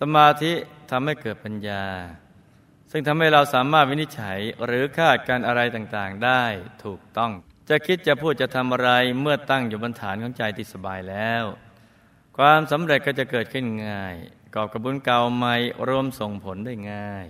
สมาธิทำให้เกิดปัญญา ซึ่งทำให้เราสามารถวินิจฉัยหรือคาดการอะไรต่างๆได้ถูกต้อง จะคิดจะพูดจะทำอะไรเมื่อตั้งอยู่บนฐานของใจที่สบายแล้ว ความสำเร็จก็จะเกิดขึ้นง่ายกอบกระบุญเก่าใหม่รวมส่งผลได้ง่าย